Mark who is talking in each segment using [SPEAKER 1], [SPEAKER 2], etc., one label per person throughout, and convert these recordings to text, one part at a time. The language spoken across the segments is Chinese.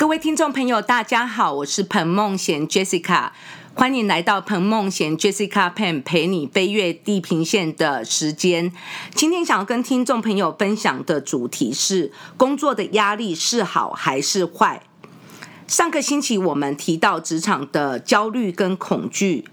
[SPEAKER 1] 各位听众朋友，大家好，我是彭梦贤 Jessica，欢迎来到彭梦贤 Jessica Pen 陪你飞越地平线的时间。今天想要跟听众朋友分享的主题是：工作的压力是好还是坏？上个星期我们提到职场的焦虑跟恐惧。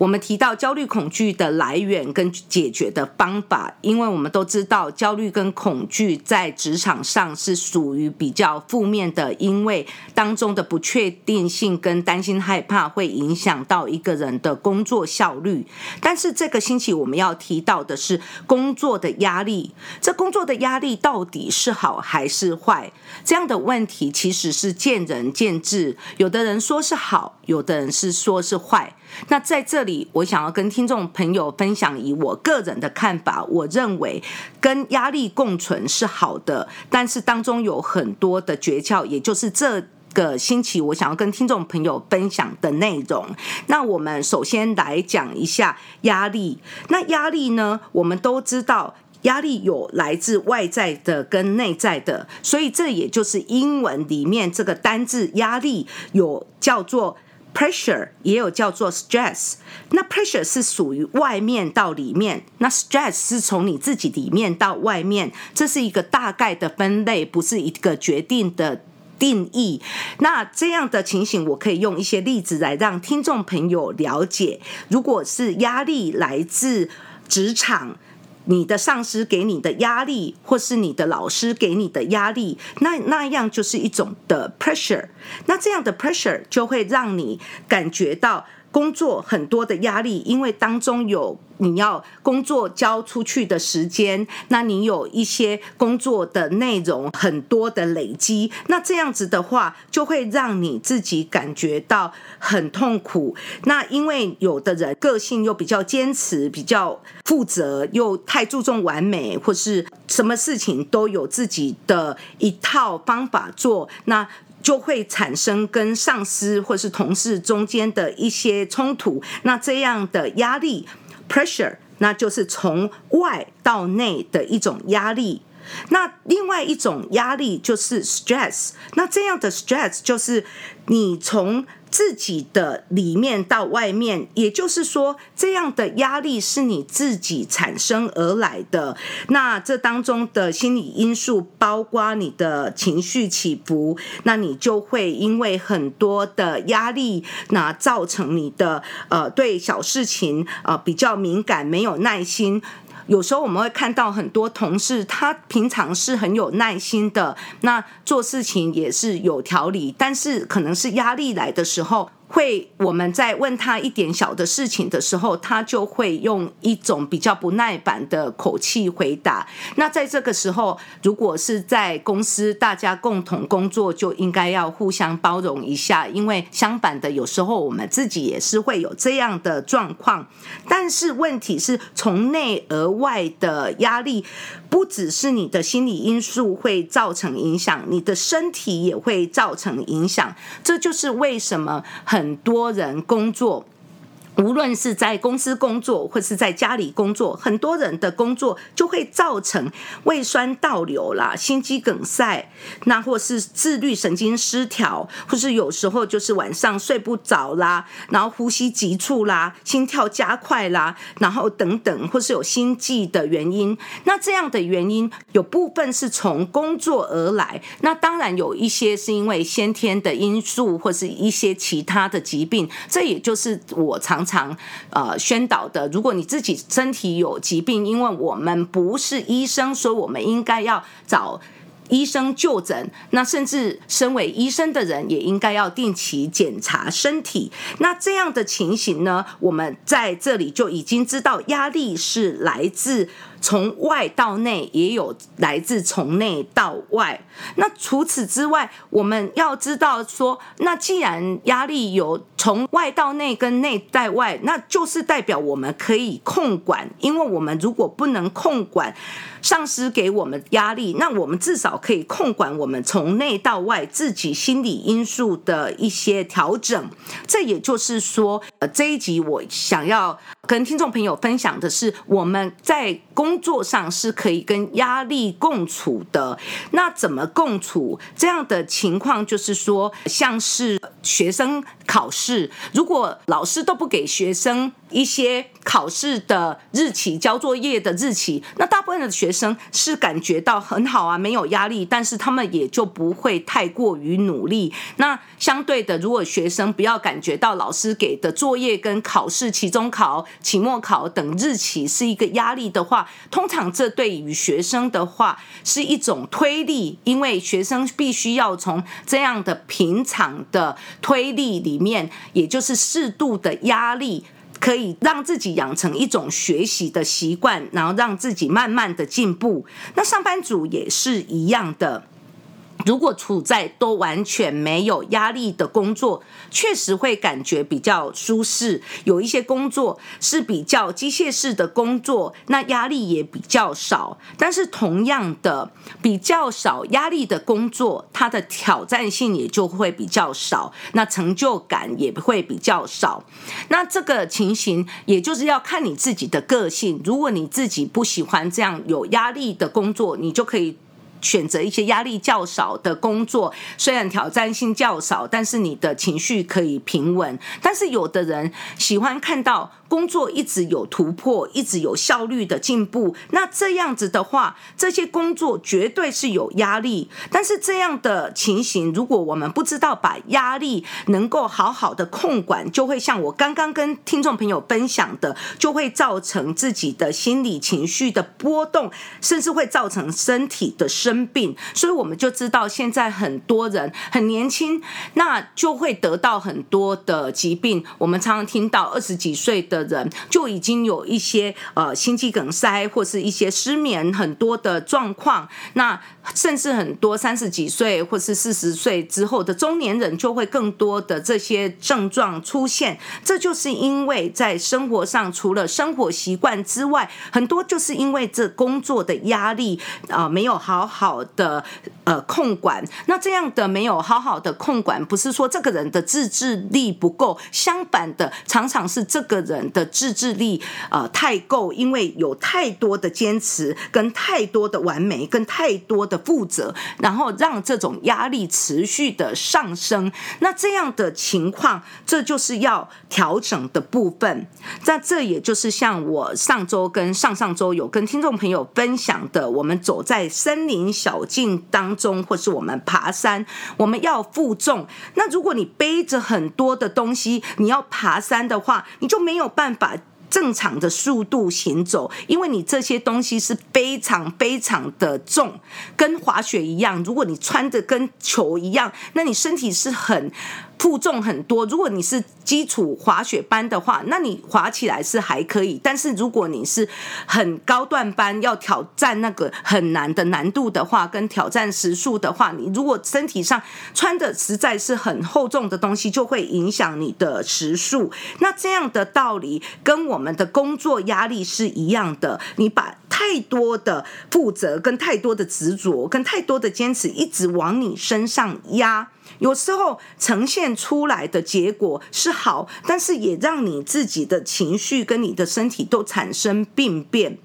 [SPEAKER 1] 我们提到焦虑恐惧的来源跟解决的方法，因为我们都知道焦虑跟恐惧在职场上是属于比较负面的，因为当中的不确定性跟担心害怕会影响到一个人的工作效率。但是这个星期我们要提到的是工作的压力，这工作的压力到底是好还是坏？这样的问题其实是见仁见智，有的人说是好，有的人是说是坏。那在这里，我想要跟听众朋友分享以我个人的看法。我认为跟压力共存是好的，但是当中有很多的诀窍，也就是这个星期我想要跟听众朋友分享的内容。那我们首先来讲一下压力。那压力呢，我们都知道压力有来自外在的跟内在的，所以这也就是英文里面这个单字压力有叫做。Pressure 也有叫做 stress，那 pressure 是属于外面到里面，那 stress 是从你自己里面到外面，这是一个大概的分类，不是一个决定的定义。那这样的情形，我可以用一些例子来让听众朋友了解。如果是压力来自职场。你的上司给你的压力，或是你的老师给你的压力，那那样就是一种的 pressure。那这样的 pressure 就会让你感觉到。工作很多的压力，因为当中有你要工作交出去的时间，那你有一些工作的内容很多的累积，那这样子的话，就会让你自己感觉到很痛苦。那因为有的人个性又比较坚持、比较负责，又太注重完美，或是什么事情都有自己的一套方法做，那。就会产生跟上司或是同事中间的一些冲突，那这样的压力 pressure，那就是从外到内的一种压力。那另外一种压力就是 stress，那这样的 stress 就是你从。自己的里面到外面，也就是说，这样的压力是你自己产生而来的。那这当中的心理因素，包括你的情绪起伏，那你就会因为很多的压力，那造成你的呃对小事情呃比较敏感，没有耐心。有时候我们会看到很多同事，他平常是很有耐心的，那做事情也是有条理，但是可能是压力来的时候。会，我们在问他一点小的事情的时候，他就会用一种比较不耐烦的口气回答。那在这个时候，如果是在公司大家共同工作，就应该要互相包容一下，因为相反的，有时候我们自己也是会有这样的状况。但是问题是从内而外的压力，不只是你的心理因素会造成影响，你的身体也会造成影响。这就是为什么很。很多人工作。无论是在公司工作，或是在家里工作，很多人的工作就会造成胃酸倒流啦、心肌梗塞，那或是自律神经失调，或是有时候就是晚上睡不着啦，然后呼吸急促啦、心跳加快啦，然后等等，或是有心悸的原因。那这样的原因有部分是从工作而来，那当然有一些是因为先天的因素，或是一些其他的疾病。这也就是我常。常常呃宣导的，如果你自己身体有疾病，因为我们不是医生，所以我们应该要找医生就诊。那甚至身为医生的人，也应该要定期检查身体。那这样的情形呢，我们在这里就已经知道，压力是来自。从外到内也有来自从内到外。那除此之外，我们要知道说，那既然压力有从外到内跟内在外，那就是代表我们可以控管。因为我们如果不能控管上司给我们压力，那我们至少可以控管我们从内到外自己心理因素的一些调整。这也就是说，呃，这一集我想要。跟听众朋友分享的是，我们在工作上是可以跟压力共处的。那怎么共处？这样的情况就是说，像是学生考试，如果老师都不给学生一些考试的日期、交作业的日期，那大部分的学生是感觉到很好啊，没有压力，但是他们也就不会太过于努力。那相对的，如果学生不要感觉到老师给的作业跟考试、期中考、期末考等日期是一个压力的话，通常这对于学生的话是一种推力，因为学生必须要从这样的平常的推力里面，也就是适度的压力。可以让自己养成一种学习的习惯，然后让自己慢慢的进步。那上班族也是一样的。如果处在都完全没有压力的工作，确实会感觉比较舒适。有一些工作是比较机械式的工作，那压力也比较少。但是同样的，比较少压力的工作，它的挑战性也就会比较少，那成就感也会比较少。那这个情形，也就是要看你自己的个性。如果你自己不喜欢这样有压力的工作，你就可以。选择一些压力较少的工作，虽然挑战性较少，但是你的情绪可以平稳。但是有的人喜欢看到。工作一直有突破，一直有效率的进步。那这样子的话，这些工作绝对是有压力。但是这样的情形，如果我们不知道把压力能够好好的控管，就会像我刚刚跟听众朋友分享的，就会造成自己的心理情绪的波动，甚至会造成身体的生病。所以我们就知道，现在很多人很年轻，那就会得到很多的疾病。我们常常听到二十几岁的。人就已经有一些呃心肌梗塞或是一些失眠很多的状况，那甚至很多三十几岁或是四十岁之后的中年人就会更多的这些症状出现，这就是因为在生活上除了生活习惯之外，很多就是因为这工作的压力啊没有好好好的呃控管，那这样的没有好好的控管，不是说这个人的自制力不够，相反的常常是这个人。的自制力呃太够，因为有太多的坚持，跟太多的完美，跟太多的负责，然后让这种压力持续的上升。那这样的情况，这就是要调整的部分。那这也就是像我上周跟上上周有跟听众朋友分享的，我们走在森林小径当中，或是我们爬山，我们要负重。那如果你背着很多的东西，你要爬山的话，你就没有。办法正常的速度行走，因为你这些东西是非常非常的重，跟滑雪一样。如果你穿的跟球一样，那你身体是很。负重很多，如果你是基础滑雪班的话，那你滑起来是还可以。但是如果你是很高段班，要挑战那个很难的难度的话，跟挑战时速的话，你如果身体上穿的实在是很厚重的东西，就会影响你的时速。那这样的道理跟我们的工作压力是一样的。你把太多的负责、跟太多的执着、跟太多的坚持，一直往你身上压。有时候呈现出来的结果是好，但是也让你自己的情绪跟你的身体都产生病变。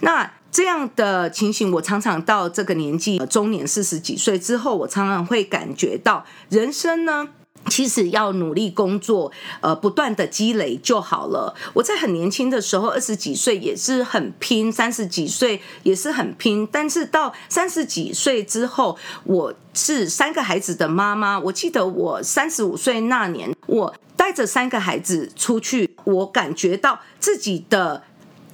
[SPEAKER 1] 那这样的情形，我常常到这个年纪，中年四十几岁之后，我常常会感觉到人生呢。其实要努力工作，呃，不断的积累就好了。我在很年轻的时候，二十几岁也是很拼，三十几岁也是很拼。但是到三十几岁之后，我是三个孩子的妈妈。我记得我三十五岁那年，我带着三个孩子出去，我感觉到自己的。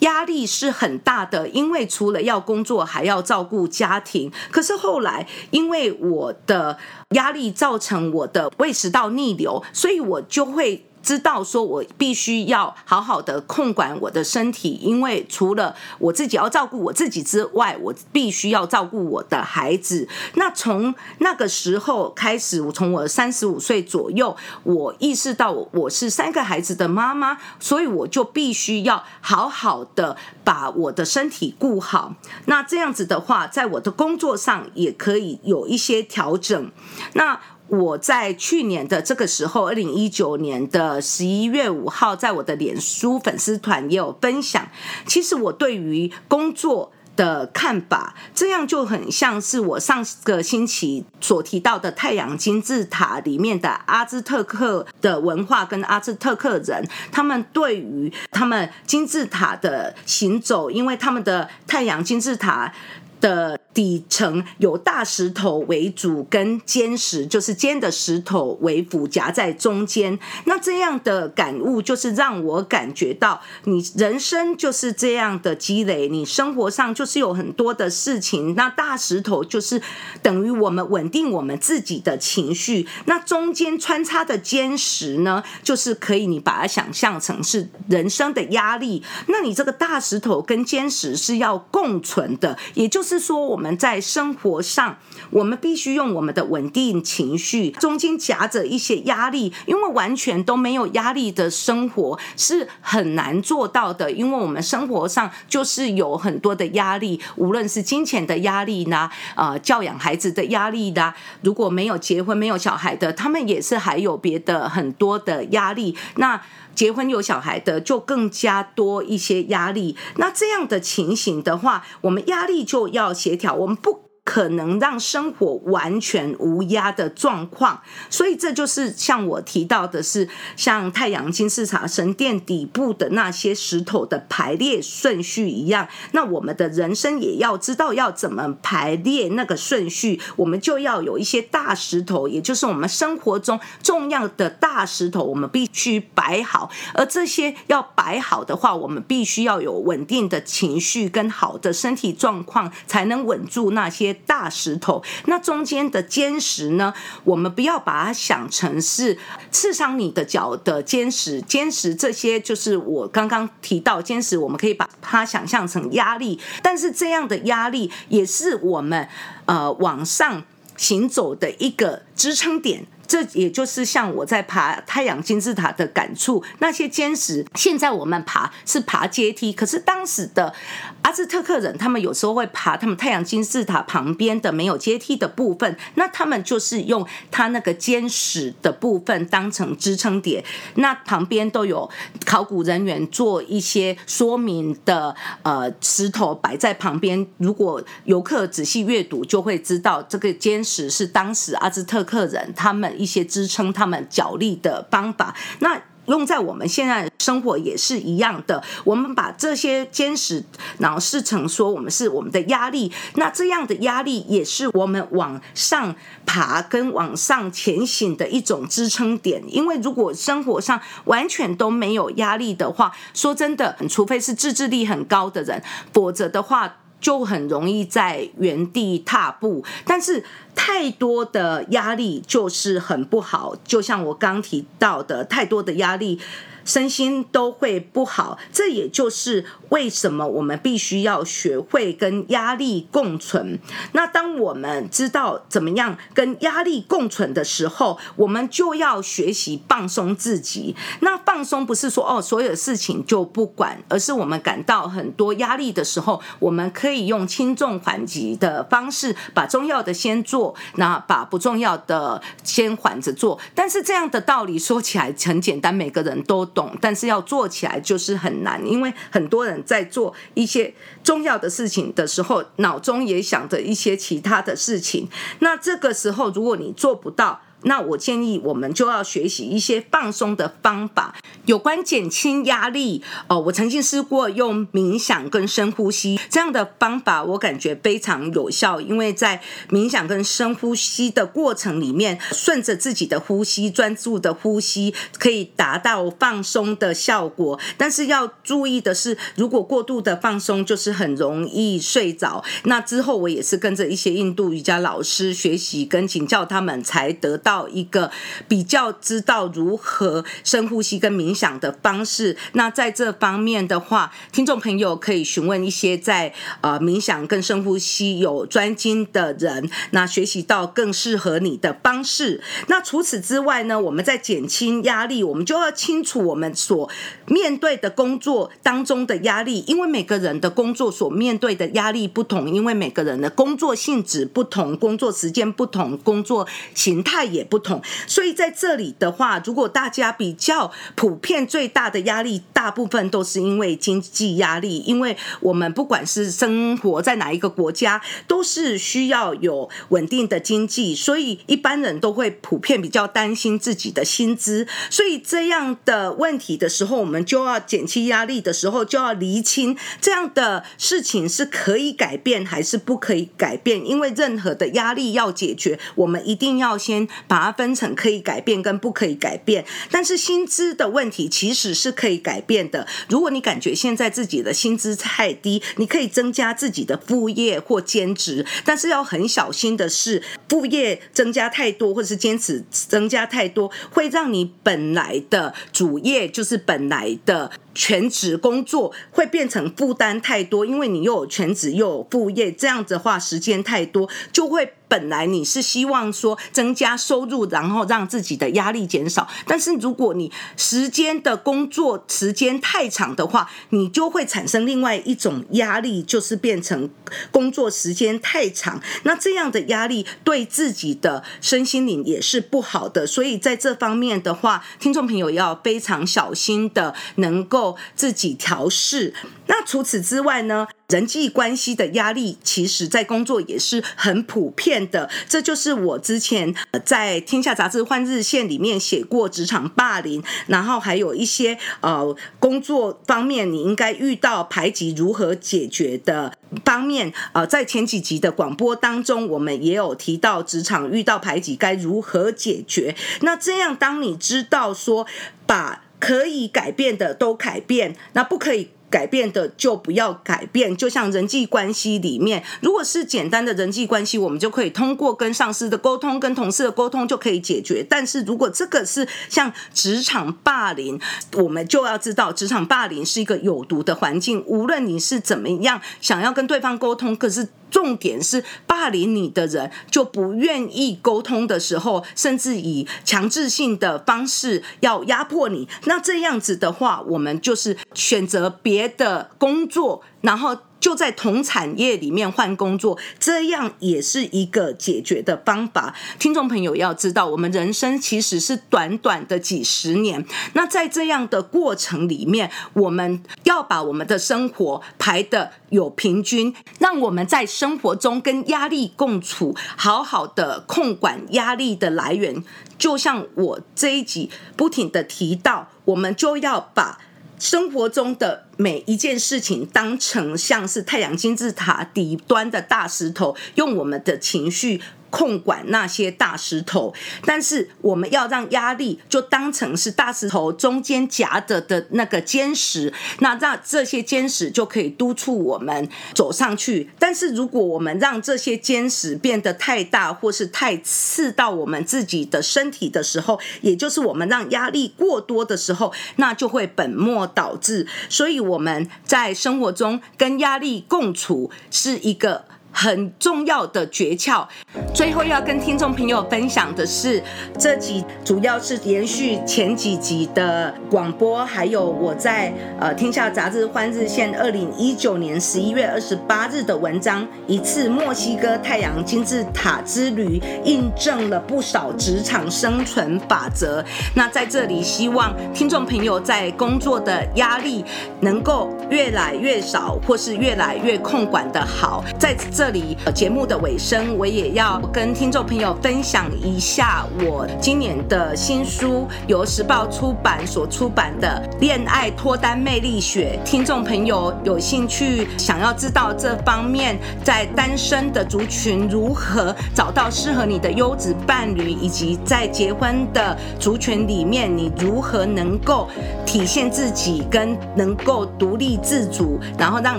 [SPEAKER 1] 压力是很大的，因为除了要工作，还要照顾家庭。可是后来，因为我的压力造成我的胃食道逆流，所以我就会。知道说，我必须要好好的控管我的身体，因为除了我自己要照顾我自己之外，我必须要照顾我的孩子。那从那个时候开始，我从我三十五岁左右，我意识到我是三个孩子的妈妈，所以我就必须要好好的把我的身体顾好。那这样子的话，在我的工作上也可以有一些调整。那我在去年的这个时候，二零一九年的十一月五号，在我的脸书粉丝团也有分享。其实我对于工作的看法，这样就很像是我上个星期所提到的太阳金字塔里面的阿兹特克的文化跟阿兹特克人，他们对于他们金字塔的行走，因为他们的太阳金字塔的。底层有大石头为主，跟尖石就是尖的石头为辅，夹在中间。那这样的感悟，就是让我感觉到，你人生就是这样的积累，你生活上就是有很多的事情。那大石头就是等于我们稳定我们自己的情绪，那中间穿插的尖石呢，就是可以你把它想象成是人生的压力。那你这个大石头跟尖石是要共存的，也就是是说我。们在生活上，我们必须用我们的稳定情绪，中间夹着一些压力，因为完全都没有压力的生活是很难做到的。因为我们生活上就是有很多的压力，无论是金钱的压力呢，呃，教养孩子的压力的，如果没有结婚、没有小孩的，他们也是还有别的很多的压力。那结婚有小孩的就更加多一些压力，那这样的情形的话，我们压力就要协调，我们不。可能让生活完全无压的状况，所以这就是像我提到的是，像太阳金字塔神殿底部的那些石头的排列顺序一样。那我们的人生也要知道要怎么排列那个顺序，我们就要有一些大石头，也就是我们生活中重要的大石头，我们必须摆好。而这些要摆好的话，我们必须要有稳定的情绪跟好的身体状况，才能稳住那些。大石头，那中间的尖石呢？我们不要把它想成是刺伤你的脚的尖石，尖石这些就是我刚刚提到尖石，我们可以把它想象成压力，但是这样的压力也是我们呃往上行走的一个支撑点。这也就是像我在爬太阳金字塔的感触，那些坚石，现在我们爬是爬阶梯，可是当时的阿兹特克人，他们有时候会爬他们太阳金字塔旁边的没有阶梯的部分，那他们就是用他那个坚石的部分当成支撑点，那旁边都有考古人员做一些说明的，呃，石头摆在旁边，如果游客仔细阅读，就会知道这个坚石是当时阿兹特克人他们。一些支撑他们脚力的方法，那用在我们现在生活也是一样的。我们把这些坚实，然后视成说我们是我们的压力，那这样的压力也是我们往上爬跟往上前行的一种支撑点。因为如果生活上完全都没有压力的话，说真的，除非是自制力很高的人，否则的话。就很容易在原地踏步，但是太多的压力就是很不好。就像我刚提到的，太多的压力。身心都会不好，这也就是为什么我们必须要学会跟压力共存。那当我们知道怎么样跟压力共存的时候，我们就要学习放松自己。那放松不是说哦，所有事情就不管，而是我们感到很多压力的时候，我们可以用轻重缓急的方式，把重要的先做，那把不重要的先缓着做。但是这样的道理说起来很简单，每个人都。懂，但是要做起来就是很难，因为很多人在做一些重要的事情的时候，脑中也想着一些其他的事情。那这个时候，如果你做不到，那我建议我们就要学习一些放松的方法，有关减轻压力。哦，我曾经试过用冥想跟深呼吸这样的方法，我感觉非常有效。因为在冥想跟深呼吸的过程里面，顺着自己的呼吸，专注的呼吸，可以达到放松的效果。但是要注意的是，如果过度的放松，就是很容易睡着。那之后我也是跟着一些印度瑜伽老师学习跟请教他们，才得到。到一个比较知道如何深呼吸跟冥想的方式。那在这方面的话，听众朋友可以询问一些在呃冥想跟深呼吸有专精的人，那学习到更适合你的方式。那除此之外呢，我们在减轻压力，我们就要清楚我们所面对的工作当中的压力，因为每个人的工作所面对的压力不同，因为每个人的工作性质不同，工作时间不同，工作形态也。也不同。所以在这里的话，如果大家比较普遍最大的压力，大部分都是因为经济压力，因为我们不管是生活在哪一个国家，都是需要有稳定的经济，所以一般人都会普遍比较担心自己的薪资。所以这样的问题的时候，我们就要减轻压力的时候，就要厘清这样的事情是可以改变还是不可以改变。因为任何的压力要解决，我们一定要先把它分成可以改变跟不可以改变。但是薪资的问题其实是可以改变的。如果你感觉现在自己的薪资太低，你可以增加自己的副业或兼职，但是要很小心的是，副业增加太多或者是兼职增加太多，会让你本来的主业就是本来的。全职工作会变成负担太多，因为你又有全职又有副业，这样子的话时间太多，就会本来你是希望说增加收入，然后让自己的压力减少，但是如果你时间的工作时间太长的话，你就会产生另外一种压力，就是变成工作时间太长，那这样的压力对自己的身心灵也是不好的，所以在这方面的话，听众朋友要非常小心的能够。自己调试。那除此之外呢？人际关系的压力，其实在工作也是很普遍的。这就是我之前在《天下杂志》换日线里面写过职场霸凌，然后还有一些呃工作方面你应该遇到排挤如何解决的方面。呃，在前几集的广播当中，我们也有提到职场遇到排挤该如何解决。那这样，当你知道说把可以改变的都改变，那不可以改变的就不要改变。就像人际关系里面，如果是简单的人际关系，我们就可以通过跟上司的沟通、跟同事的沟通就可以解决。但是如果这个是像职场霸凌，我们就要知道，职场霸凌是一个有毒的环境。无论你是怎么样想要跟对方沟通，可是。重点是霸凌你的人就不愿意沟通的时候，甚至以强制性的方式要压迫你。那这样子的话，我们就是选择别的工作，然后。就在同产业里面换工作，这样也是一个解决的方法。听众朋友要知道，我们人生其实是短短的几十年。那在这样的过程里面，我们要把我们的生活排的有平均，让我们在生活中跟压力共处，好好的控管压力的来源。就像我这一集不停的提到，我们就要把。生活中的每一件事情，当成像是太阳金字塔底端的大石头，用我们的情绪。控管那些大石头，但是我们要让压力就当成是大石头中间夹着的那个坚石，那让这些坚石就可以督促我们走上去。但是如果我们让这些坚石变得太大，或是太刺到我们自己的身体的时候，也就是我们让压力过多的时候，那就会本末倒置。所以我们在生活中跟压力共处是一个。很重要的诀窍。最后要跟听众朋友分享的是，这集主要是延续前几集的广播，还有我在呃《天下杂志》欢日线二零一九年十一月二十八日的文章，一次墨西哥太阳金字塔之旅，印证了不少职场生存法则。那在这里，希望听众朋友在工作的压力能够越来越少，或是越来越控管的好。在这里节目的尾声，我也要跟听众朋友分享一下我今年的新书，由时报出版所出版的《恋爱脱单魅力学》。听众朋友有兴趣想要知道这方面，在单身的族群如何找到适合你的优质伴侣，以及在结婚的族群里面，你如何能够体现自己，跟能够独立自主，然后让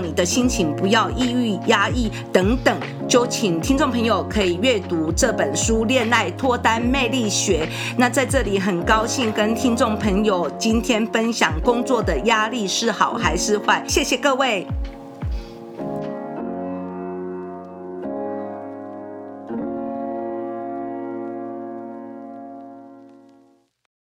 [SPEAKER 1] 你的心情不要抑郁压抑等。等，就请听众朋友可以阅读这本书《恋爱脱单魅力学》。那在这里很高兴跟听众朋友今天分享工作的压力是好还是坏，谢谢各位。